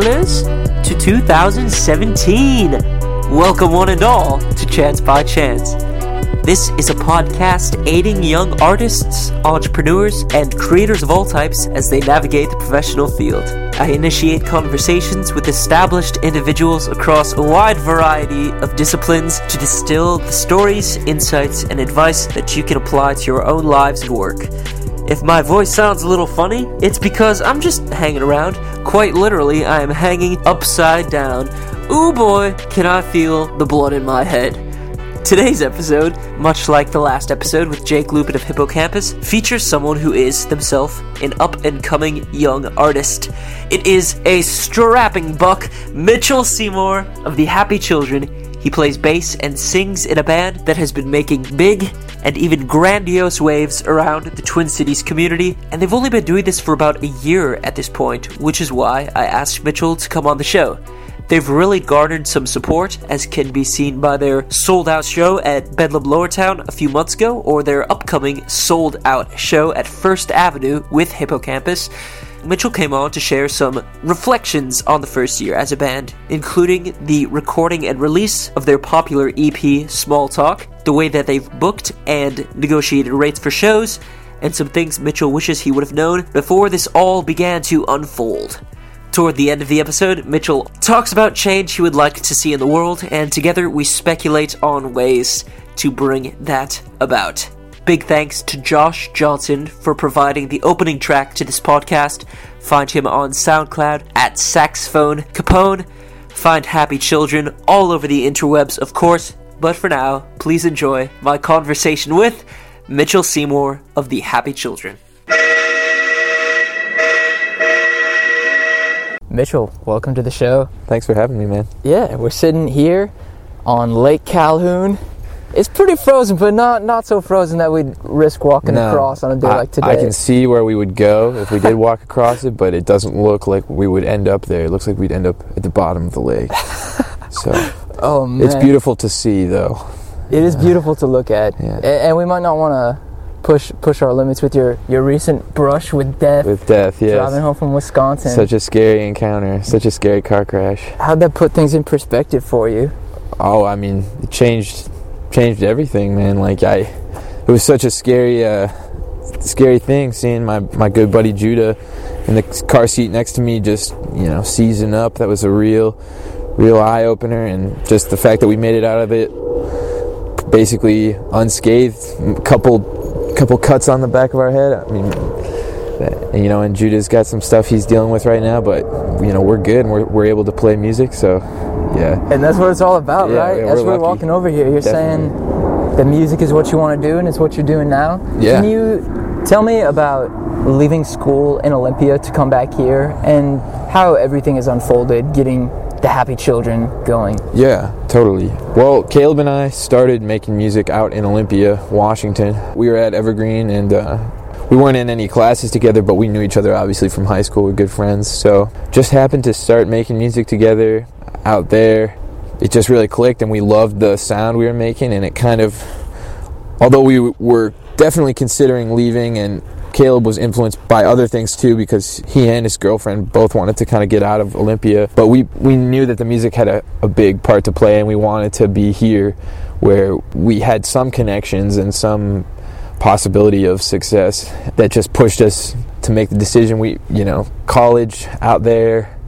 travelers, to 2017. Welcome, one and all, to Chance by Chance. This is a podcast aiding young artists, entrepreneurs, and creators of all types as they navigate the professional field. I initiate conversations with established individuals across a wide variety of disciplines to distill the stories, insights, and advice that you can apply to your own lives and work. If my voice sounds a little funny, it's because I'm just hanging around. Quite literally, I am hanging upside down. Ooh boy, can I feel the blood in my head. Today's episode, much like the last episode with Jake Luppen of Hippo Campus, features someone who is themselves an up and coming young artist. It is a strapping buck, Mitchell Seymour of the Happy Children. He plays bass and sings in a band that has been making big and even grandiose waves around the Twin Cities community, and they've only been doing this for about a year at this point, which is why I asked Mitchell to come on the show. They've really garnered some support, as can be seen by their sold out show at Bedlam Lowertown a few months ago, or their upcoming sold out show at First Avenue with Hippo Campus. Mitchell came on to share some reflections on the first year as a band, including the recording and release of their popular EP Small Talk, the way that they've booked and negotiated rates for shows, and some things Mitchell wishes he would have known before this all began to unfold. Toward the end of the episode, Mitchell talks about change he would like to see in the world, and together we speculate on ways to bring that about. Big thanks to Josh Johnson for providing the opening track to this podcast. Find him on SoundCloud at Saxophone Capone. Find Happy Children all over the interwebs, of course. But for now, please enjoy my conversation with Mitchell Seymour of the Happy Children. Mitchell, welcome to the show. Thanks for having me, man. Yeah, we're sitting here on Lake Calhoun. It's pretty frozen, but not not so frozen that we'd risk walking No, across on a day I, like today. I can see where we would go if we did walk across it, but it doesn't look like we would end up there. It looks like we'd end up at the bottom of the lake. so oh man, it's beautiful to see, though. It is beautiful to look at, Yeah. And we might not want to push push our limits with your your recent brush with death. With death, driving home from Wisconsin. Such a scary encounter. Such a scary car crash. How'd that put things in perspective for you? Oh, I mean, it changed changed everything, man. Like I, it was such a scary, uh, scary thing seeing my my good buddy Judah in the car seat next to me, just you know, seizing up. That was a real, real eye opener, and just the fact that we made it out of it basically unscathed. Couple, couple cuts on the back of our head. I mean. You know, and Judah's got some stuff he's dealing with right now, but you know we're good and we're, we're able to play music. So, yeah, And that's what it's all about, Yeah, right? yeah, As we're we're walking over here, you're Definitely. saying the music is what you want to do and it's what you're doing now. Yeah. Can you tell me about leaving school in Olympia to come back here and how everything has unfolded, getting the happy children going? Yeah, totally. Well, Caleb and I started making music out in Olympia, Washington. We were at Evergreen and uh, we weren't in any classes together, but we knew each other obviously from high school. We're good friends. So just happened to start making music together out there. It just really clicked and we loved the sound we were making and it kind of although we were definitely considering leaving and Caleb was influenced by other things too because he and his girlfriend both wanted to kind of get out of Olympia. But we, we knew that the music had a, a big part to play and we wanted to be here where we had some connections and some possibility of success that just pushed us to make the decision. We, you know, college out there,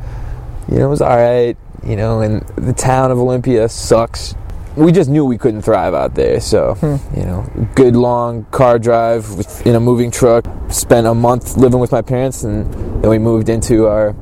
you know, it was all right, you know, and the town of Olympia sucks. We just knew we couldn't thrive out there, so hmm. you know, good long car drive with, in a moving truck. Spent a month living with my parents, and then we moved into our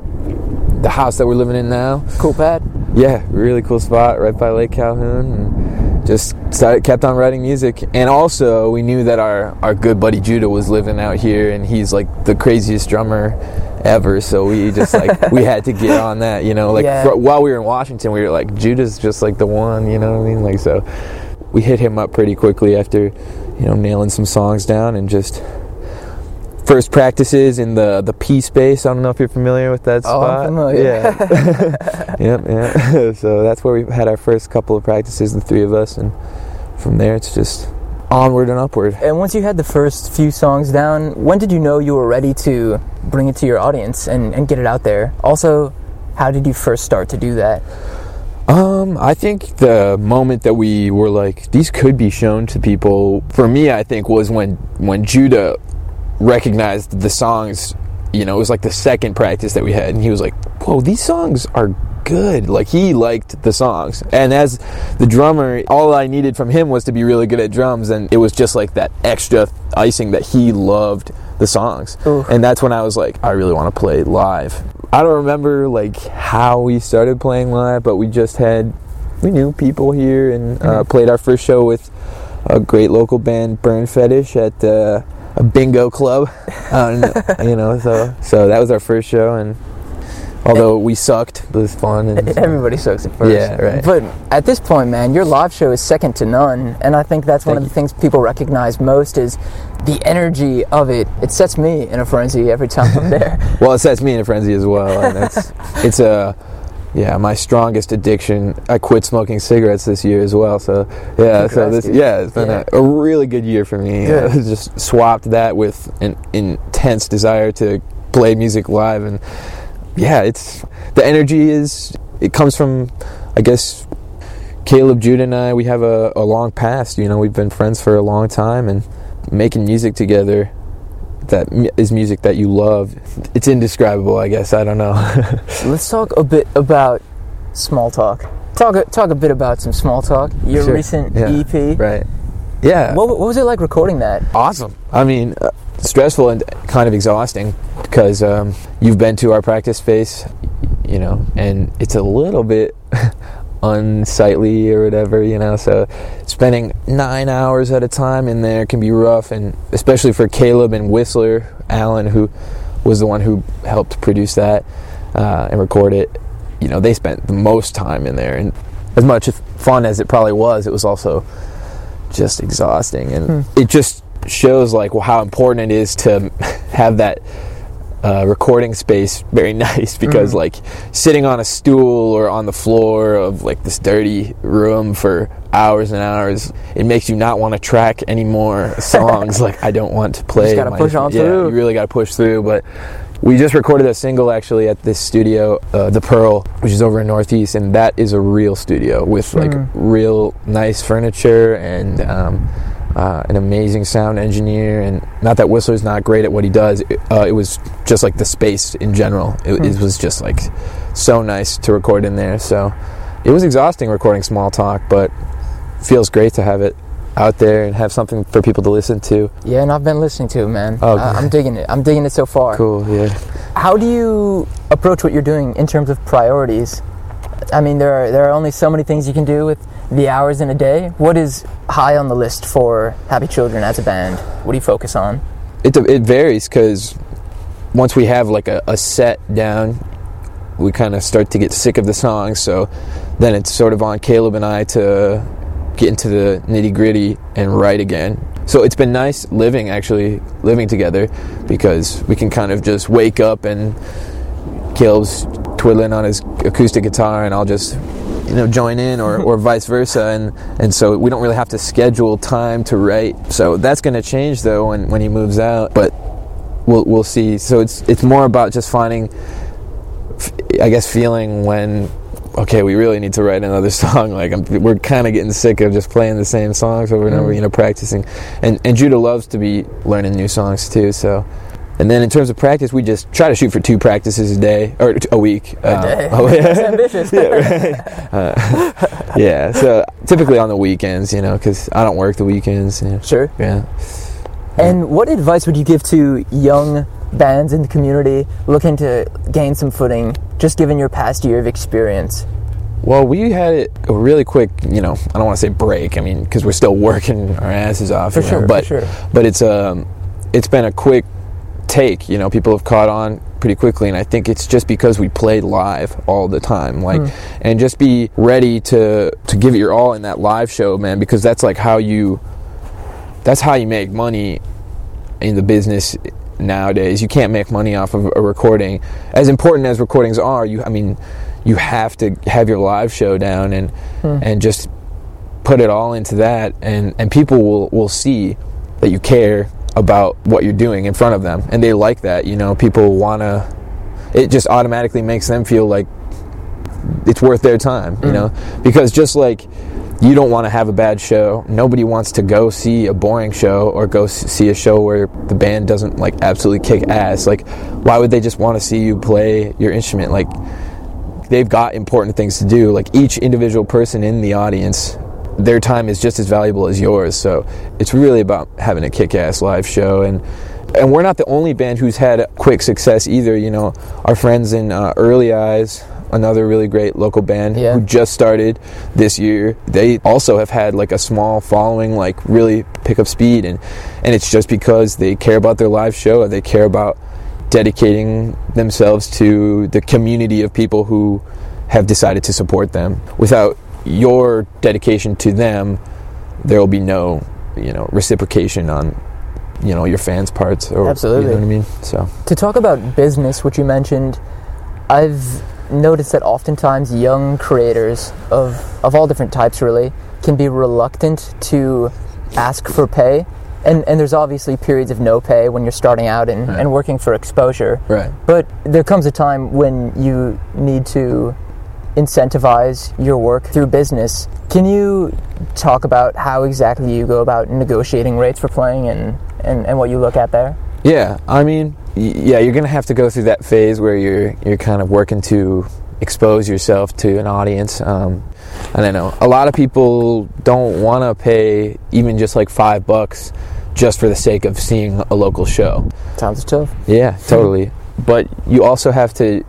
the house that we're living in now. Cool pad. Yeah, really cool spot right by Lake Calhoun, and just started kept on writing music. And also, we knew that our our good buddy Judah was living out here, and he's like the craziest drummer ever. So we just like we had to get on that, you know. Like Yeah. for, while we were in Washington, we were like Judah's just like the one, you know what I mean? Like so, we hit him up pretty quickly after, you know, nailing some songs down and just. First practices in the the P space. I don't know if you're familiar with that Oh, I'm spot. familiar. Yeah. yep, yeah. so that's where we had our first couple of practices, the three of us, and from there it's just onward and upward. And once you had the first few songs down, when did you know you were ready to bring it to your audience and, and get it out there? Also, How did you first start to do that? Um, I think the moment that we were like, these could be shown to people. For me, I think was when when Judah recognized the songs. You know, it was like the second practice that we had, and he was like, "Whoa, these songs are good." Like he liked the songs, and as the drummer, all I needed from him was to be really good at drums, and it was just like that extra icing that he loved the songs, and that's when I was like, I really want to play live. I don't remember like how we started playing live, but we just had we knew people here and uh, played our first show with a great local band, Burn Fetish, at uh, a bingo club. Um, you know, so so that was our first show, and although we sucked, it was fun. And Everybody sucks at first. Yeah, right. But at this point, man, your live show is second to none, and I think that's one of the things people recognize most is the energy of it. It sets me in a frenzy every time I'm there. well, it sets me in a frenzy as well, and it's it's a yeah my strongest addiction. I quit smoking cigarettes this year as well, so yeah, so this yeah it's been Yeah. A, a really good year for me. I just swapped that with an intense desire to play music live, and yeah, it's the energy is it comes from I guess Caleb, Judah, and I, we have a, a long past. You know, we've been friends for a long time, and making music together that is music that you love. It's indescribable, I guess. I don't know. Let's talk a bit about small talk. Talk a, talk a bit about some small talk. Your Sure. recent Yeah. EP. right. Yeah. What, what was it like recording that? awesome. I mean, uh, stressful and kind of exhausting because um, you've been to our practice space, you know, and it's a little bit unsightly or whatever, you know. So spending nine hours at a time in there can be rough, and especially for Caleb and Whistler Allen, who was the one who helped produce that uh, and record it. You know, they spent the most time in there, and as much fun as it probably was, it was also just exhausting, and it just shows like well, how important it is to have that uh, recording space very nice because like sitting on a stool or on the floor of like this dirty room for hours and hours it makes you not want to track any more songs like i don't want to play gotta my- push on yeah, through. you really got to push through but we just recorded a single actually at this studio uh, the pearl which is over in northeast and that is a real studio with like real nice furniture and um, uh, an amazing sound engineer, and not that Whistler's not great at what he does. It, uh, it was just like the space in general. It, it was just like so nice to record in there. So it was exhausting recording small talk, but feels great to have it out there and have something for people to listen to. Yeah, and I've been listening to it, man. Oh, I- I'm digging it. I'm digging it so far. Cool, yeah. How do you approach what you're doing in terms of priorities? I mean, there are there are only so many things you can do with the hours in a day. What is high on the list for Happy Children as a band? What do you focus on? it, it varies because once we have like a, a set down we kind of start to get sick of the songs so then it's sort of on caleb and i to get into the nitty gritty and write again so it's been nice living actually living together because we can kind of just wake up and caleb's twiddling on his acoustic guitar and i'll just you know join in or, or vice versa. And and so we don't really have to schedule time to write. So that's going to change though when, when he moves out. But we'll we'll see. So it's it's more about just finding I guess feeling when okay we really need to write another song. Like I'm, we're kind of getting sick of just playing the same songs over and over mm. you know practicing. And and judah loves to be learning new songs too so and then in terms of practice, we just try to shoot for two practices a day or a week. A day. Oh, yeah. That's ambitious. yeah, right. Uh, yeah. So typically on the weekends, you know, because I don't work the weekends. Yeah. Sure. yeah. And what advice would you give to young bands in the community looking to gain some footing, just given your past year of experience? Well, we had it a really quick, you know, I don't want to say break. I mean, because we're still working our asses off, For you know, sure, for but sure. but it's um, it's been a quick take. You know, people have caught on pretty quickly, and I think it's just because we played live all the time, like, Hmm. and just be ready to to give it your all in that live show, man, because that's like how you, that's how you make money in the business nowadays. You can't make money off of a recording. As important as recordings are, you I mean, you have to have your live show down and and just put it all into that and and people will will see that you care about what you're doing in front of them and they like that, you know, people want to it just automatically makes them feel like it's worth their time, you mm. know, because just like you don't want to have a bad show. Nobody wants to go see a boring show or go see a show where the band doesn't like absolutely kick ass. Like, why would they just want to see you play your instrument? Like, they've got important things to do. Like each individual person in the audience, their time is just as valuable as yours. So it's really about having a kick-ass live show and. And we're not the only band who's had quick success either. You know, our friends in uh, Early Eyes, another really great local band Yeah. who just started this year. They also have had like a small following, like really pick up speed, and and it's just because they care about their live show. They care about dedicating themselves to the community of people who have decided to support them. Without your dedication to them, there will be no, you know, reciprocation on, you know, your fans' parts. Or, Absolutely. You know what I mean? So. To talk about business, which you mentioned, I've noticed that oftentimes young creators of, of all different types really can be reluctant to ask for pay. And, and there's obviously periods of no pay when you're starting out and, and working for exposure. Right. But there comes a time when you need to incentivize your work through business. Can you talk about how exactly you go about negotiating rates for playing and, and, and what you look at there? Yeah, I mean, yeah, you're gonna have to go through that phase where you're you're kind of working to expose yourself to an audience. Um, I don't know. A lot of people don't want to pay even just like five bucks just for the sake of seeing a local show. Sounds tough. Yeah, totally. But you also have to,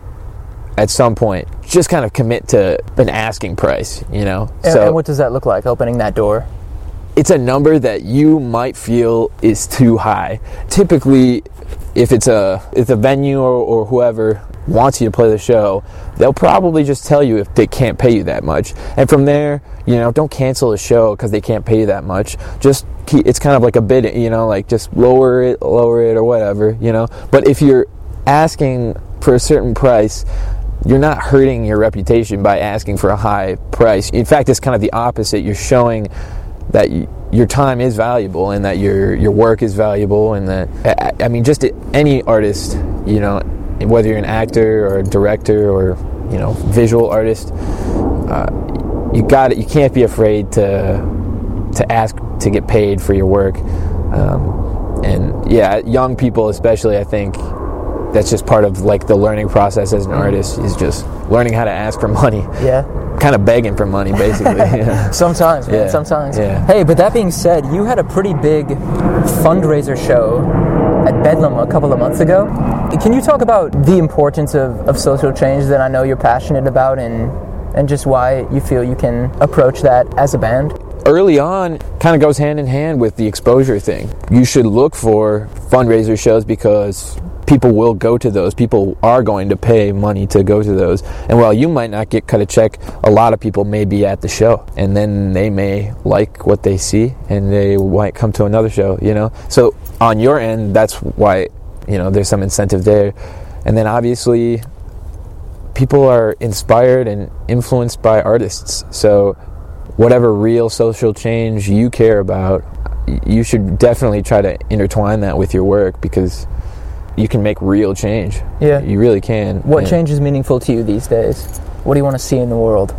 at some point, just kind of commit to an asking price. You know. And, and what does that look like, opening that door? it's a number that you might feel is too high. Typically, if it's a if the venue or, or whoever wants you to play the show, they'll probably just tell you if they can't pay you that much. And from there, you know, don't cancel a show because they can't pay you that much. Just keep, it's kind of like a bid, you know, like just lower it, lower it, or whatever, you know. But if you're asking for a certain price, you're not hurting your reputation by asking for a high price. In fact, it's kind of the opposite. You're showing that y your time is valuable and that your your work is valuable and that I, I mean just any artist, you know, whether you're an actor or a director or you know visual artist, uh, you got it. You can't be afraid to to ask to get paid for your work. Um, and yeah, young people especially, I think that's just part of like the learning process as an mm-hmm. artist is just learning how to ask for money Yeah. kind of begging for money basically yeah. Sometimes, man. Yeah. Sometimes. Yeah. Hey, but that being said, you had a pretty big fundraiser show at Bedlam a couple of months ago. Can you talk about the importance of, of social change that I know you're passionate about and and just why you feel you can approach that as a band? early on kind of goes hand in hand with the exposure thing you should look for fundraiser shows because people will go to those. People are going to pay money to go to those. And while you might not get cut a check a lot of people may be at the show. And then they may like what they see and they might come to another show you know? So on your end that's why you know there's some incentive there. And then obviously people are inspired and influenced by artists. So, whatever real social change you care about, you should definitely try to intertwine that with your work because you can make real change. Yeah. You really can. What And change is meaningful to you these days? What do you want to see in the world?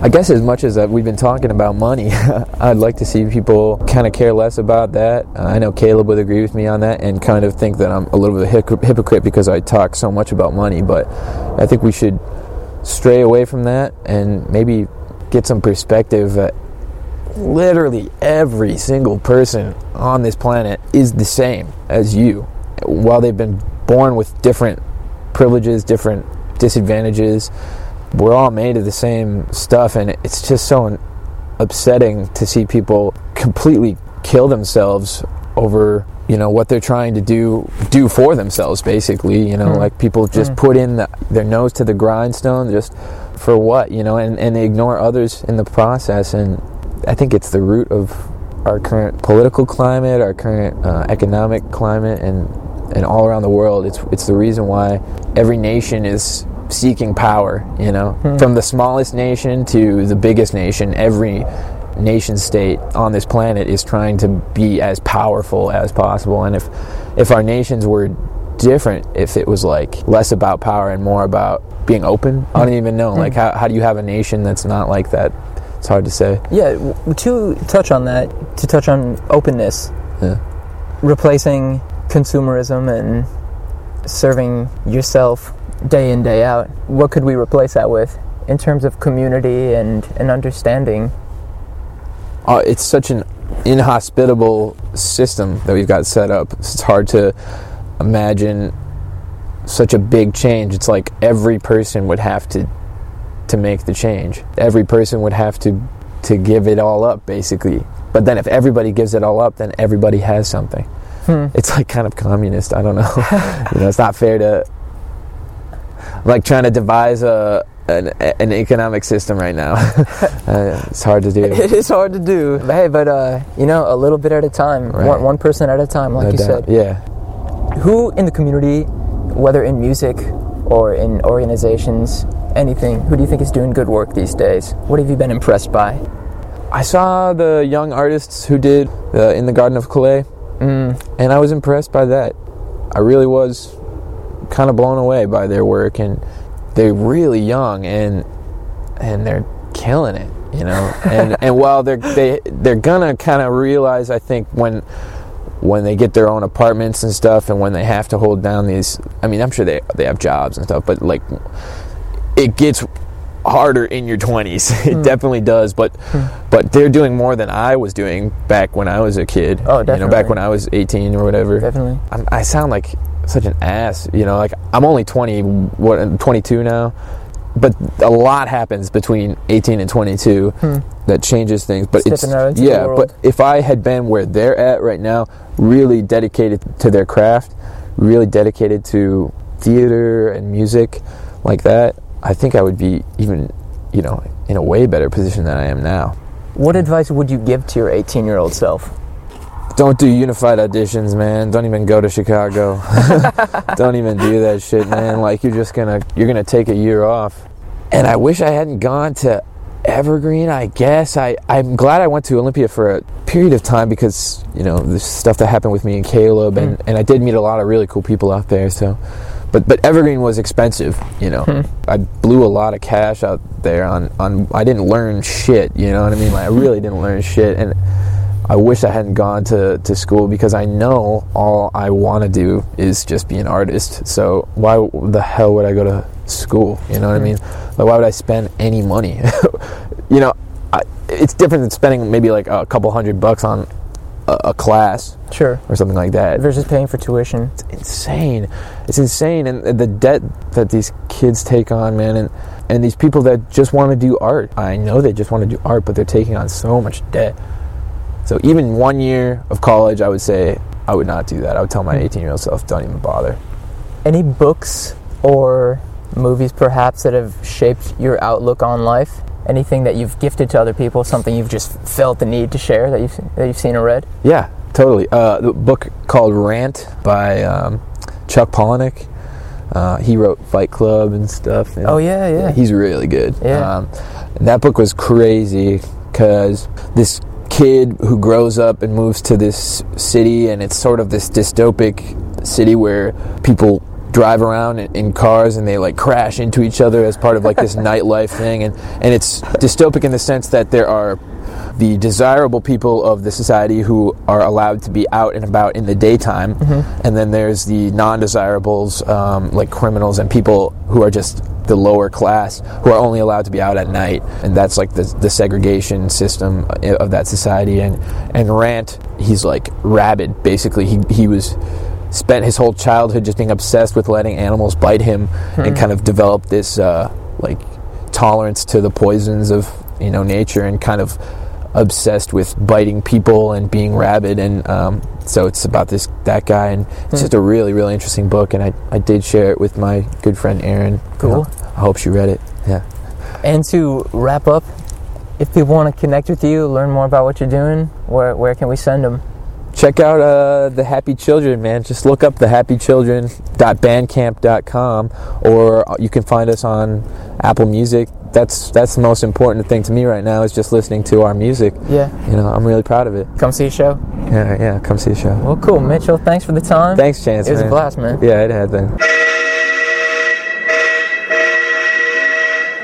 I guess as much as we've been talking about money, I'd like to see people kind of care less about that. I know Caleb would agree with me on that and kind of think that I'm a little bit of a hypocrite because I talk so much about money, but I think we should stray away from that and maybe get some perspective that literally every single person on this planet is the same as you. While they've been born with different privileges, different disadvantages, we're all made of the same stuff, and it's just so upsetting to see people completely kill themselves over you know what they're trying to do do for themselves basically you know like people just put in the, their nose to the grindstone just for what you know and, and they ignore others in the process and i think it's the root of our current political climate our current uh, economic climate and and all around the world it's it's the reason why every nation is seeking power you know hmm. from the smallest nation to the biggest nation every nation state on this planet is trying to be as powerful as possible and if if our nations were different if it was like less about power and more about being open. I don't even know. Hmm. Like, how, how do you have a nation that's not like that? It's hard to say. Yeah, to touch on that, to touch on openness, Yeah. replacing consumerism and serving yourself day in, day out, what could we replace that with in terms of community and, and understanding? uh, it's such an inhospitable system that we've got set up. It's hard to imagine such a big change. It's like every person would have to to make the change. Every person would have to to give it all up, basically. But then if everybody gives it all up, then everybody has something. It's like kind of communist. I don't know. you know, it's not fair to like trying to devise a an, an economic system right now. uh, it's hard to do. It is hard to do. But hey, but uh, you know, a little bit at a time, Right. one, one person at a time, like No you doubt. said. Yeah. Who in the community, whether in music or in organizations, anything, who do you think is doing good work these days? What have you been impressed by? I saw the young artists who did uh, in the Garden of Calais, Mm, and I was impressed by that. I really was kind of blown away by their work, and they're really young and and they're killing it, you know. and and while they're they they're gonna kind of realize, I think when when they get their own apartments and stuff, and when they have to hold down these, I mean, I'm sure they they have jobs and stuff, but like it gets harder in your 20s it hmm. definitely does but hmm. but they're doing more than i was doing back when i was a kid Oh, you know back when i was 18 or whatever. Definitely. I'm, i sound like such an ass you know like i'm only 20 what I'm 22 now but a lot happens between 18 and 22 hmm. that changes things but it's Stepping the yeah but if i had been where they're at right now really dedicated to their craft really dedicated to theater and music like that i think i would be even you know in a way better position than i am now. What advice would you give to your 18 year old self? don't do unified auditions man. Don't even go to chicago. Don't even do that shit man. Like you're just gonna you're gonna take a year off. And i wish i hadn't gone to evergreen i guess. I i'm glad i went to olympia for a period of time because you know the stuff that happened with me and caleb mm. and and i did meet a lot of really cool people out there so but but evergreen was expensive you know hmm. i blew a lot of cash out there on on i didn't learn shit you know what i mean like i really didn't learn shit and I wish I hadn't gone to, to school because I know all I want to do is just be an artist. So why the hell would I go to school? You know what I hmm. mean? Like why would I spend any money? you know, I, it's different than spending maybe like a couple hundred bucks on a, a class Sure. or something like that. Versus paying for tuition. It's insane. It's insane, and the debt that these kids take on, man, and and these people that just want to do art. I know they just want to do art, but they're taking on so much debt. So even one year of college, I would say I would not do that. I would tell my hmm. 18 year old self, don't even bother. Any books or movies perhaps that have shaped your outlook on life? Anything that you've gifted to other people, something you've just felt the need to share that you've, that you've seen or read? Yeah, totally. Uh, the book called Rant by um, Chuck Palahniuk. Uh, he wrote Fight Club and stuff. and- Oh, yeah, yeah. he's really good. Yeah. Um, and that book was crazy because this kid who grows up and moves to this city, and it's sort of this dystopic city where people drive around in, in cars and they like crash into each other as part of like this nightlife thing and and it's dystopic in the sense that there are the desirable people of the society who are allowed to be out and about in the daytime, and then there's the non-desirables um, like criminals and people who are just the lower class who are only allowed to be out at night, and that's like the, the segregation system uh, of that society. And and Rant, he's like rabid. Basically, he he was spent his whole childhood just being obsessed with letting animals bite him, and kind of developed this uh, like tolerance to the poisons of you know nature and kind of obsessed with biting people and being rabid. And um, so it's about this that guy. And it's just a really really interesting book. And I, I did share it with my good friend Aaron. Cool. I hope she read it. Yeah. And to wrap up, if people want to connect with you, learn more about what you're doing, where, where can we send them? Check out uh, the happy children man just look up the happy children.bandcamp.com or you can find us on apple music that's that's the most important thing to me right now is just listening to our music Yeah. you know i'm really proud of it Come see a show. Yeah, yeah. Come see a show. Well, cool, Mitchell. Thanks for the time. Thanks, Chance. It was a blast, man. Yeah, it had been.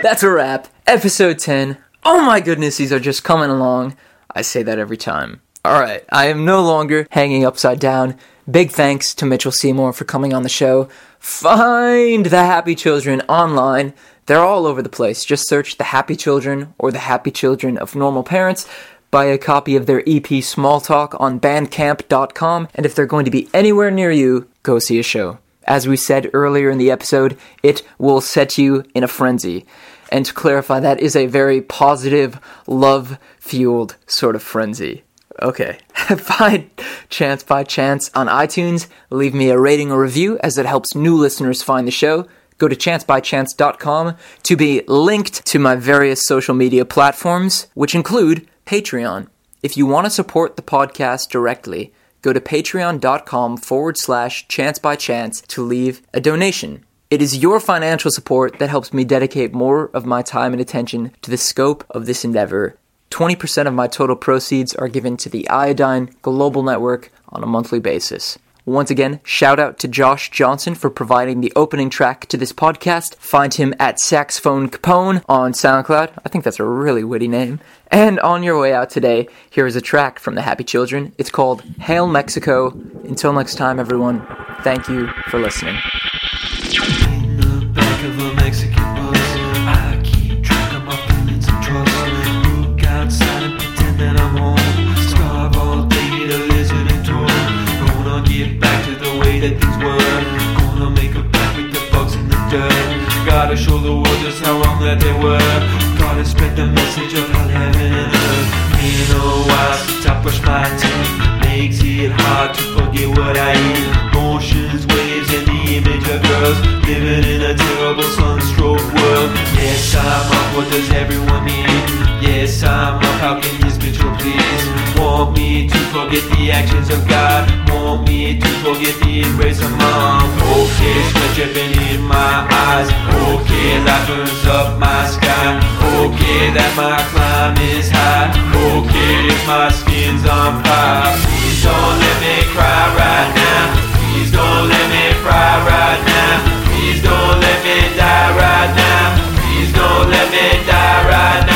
That's a wrap. Episode 10. Oh my goodness, these are just coming along. I say that every time. Alright, I am no longer hanging upside down. Big thanks to Mitchell Seymour for coming on the show. Find the Happy Children online. They're all over the place. Just search The Happy Children or The Happy Children of Normal Parents. Buy a copy of their EP Small Talk on bandcamp.com. And if they're going to be anywhere near you, go see a show. As we said earlier in the episode, it will set you in a frenzy. And to clarify, that is a very positive, love fueled sort of frenzy. Okay. Find Chance by Chance on iTunes. Leave me a rating or review as it helps new listeners find the show. Go to chancebychance.com to be linked to my various social media platforms, which include Patreon. If you want to support the podcast directly, go to patreon.com forward slash chance by chance to leave a donation. It is your financial support that helps me dedicate more of my time and attention to the scope of this endeavor. 20% of my total proceeds are given to the Iodine Global Network on a monthly basis. Once again, shout out to Josh Johnson for providing the opening track to this podcast. Find him at Saxophone Capone on SoundCloud. I think that's a really witty name. And on your way out today, here is a track from the Happy Children. It's called Hail Mexico. Until next time, everyone, thank you for listening. That they were. Gotta spread the message of hell, heaven, and earth. No since I brush my teeth. Makes it hard to forget what I eat. Motions, waves, and the image of girls living in a terrible sunstroke world. Yes, I'm. What does everyone mean? Yes, I'm up. How can this Mitchell please? Want me to forget the actions of God? Want me to forget the embrace of mom? Okay, sweat dripping in my eyes. Okay, that burns up my sky. Okay, that my climb is high. Okay, if my skin's on fire. Please don't let me cry right now. Please don't let me cry right now. Please don't let me die right now. Die right now.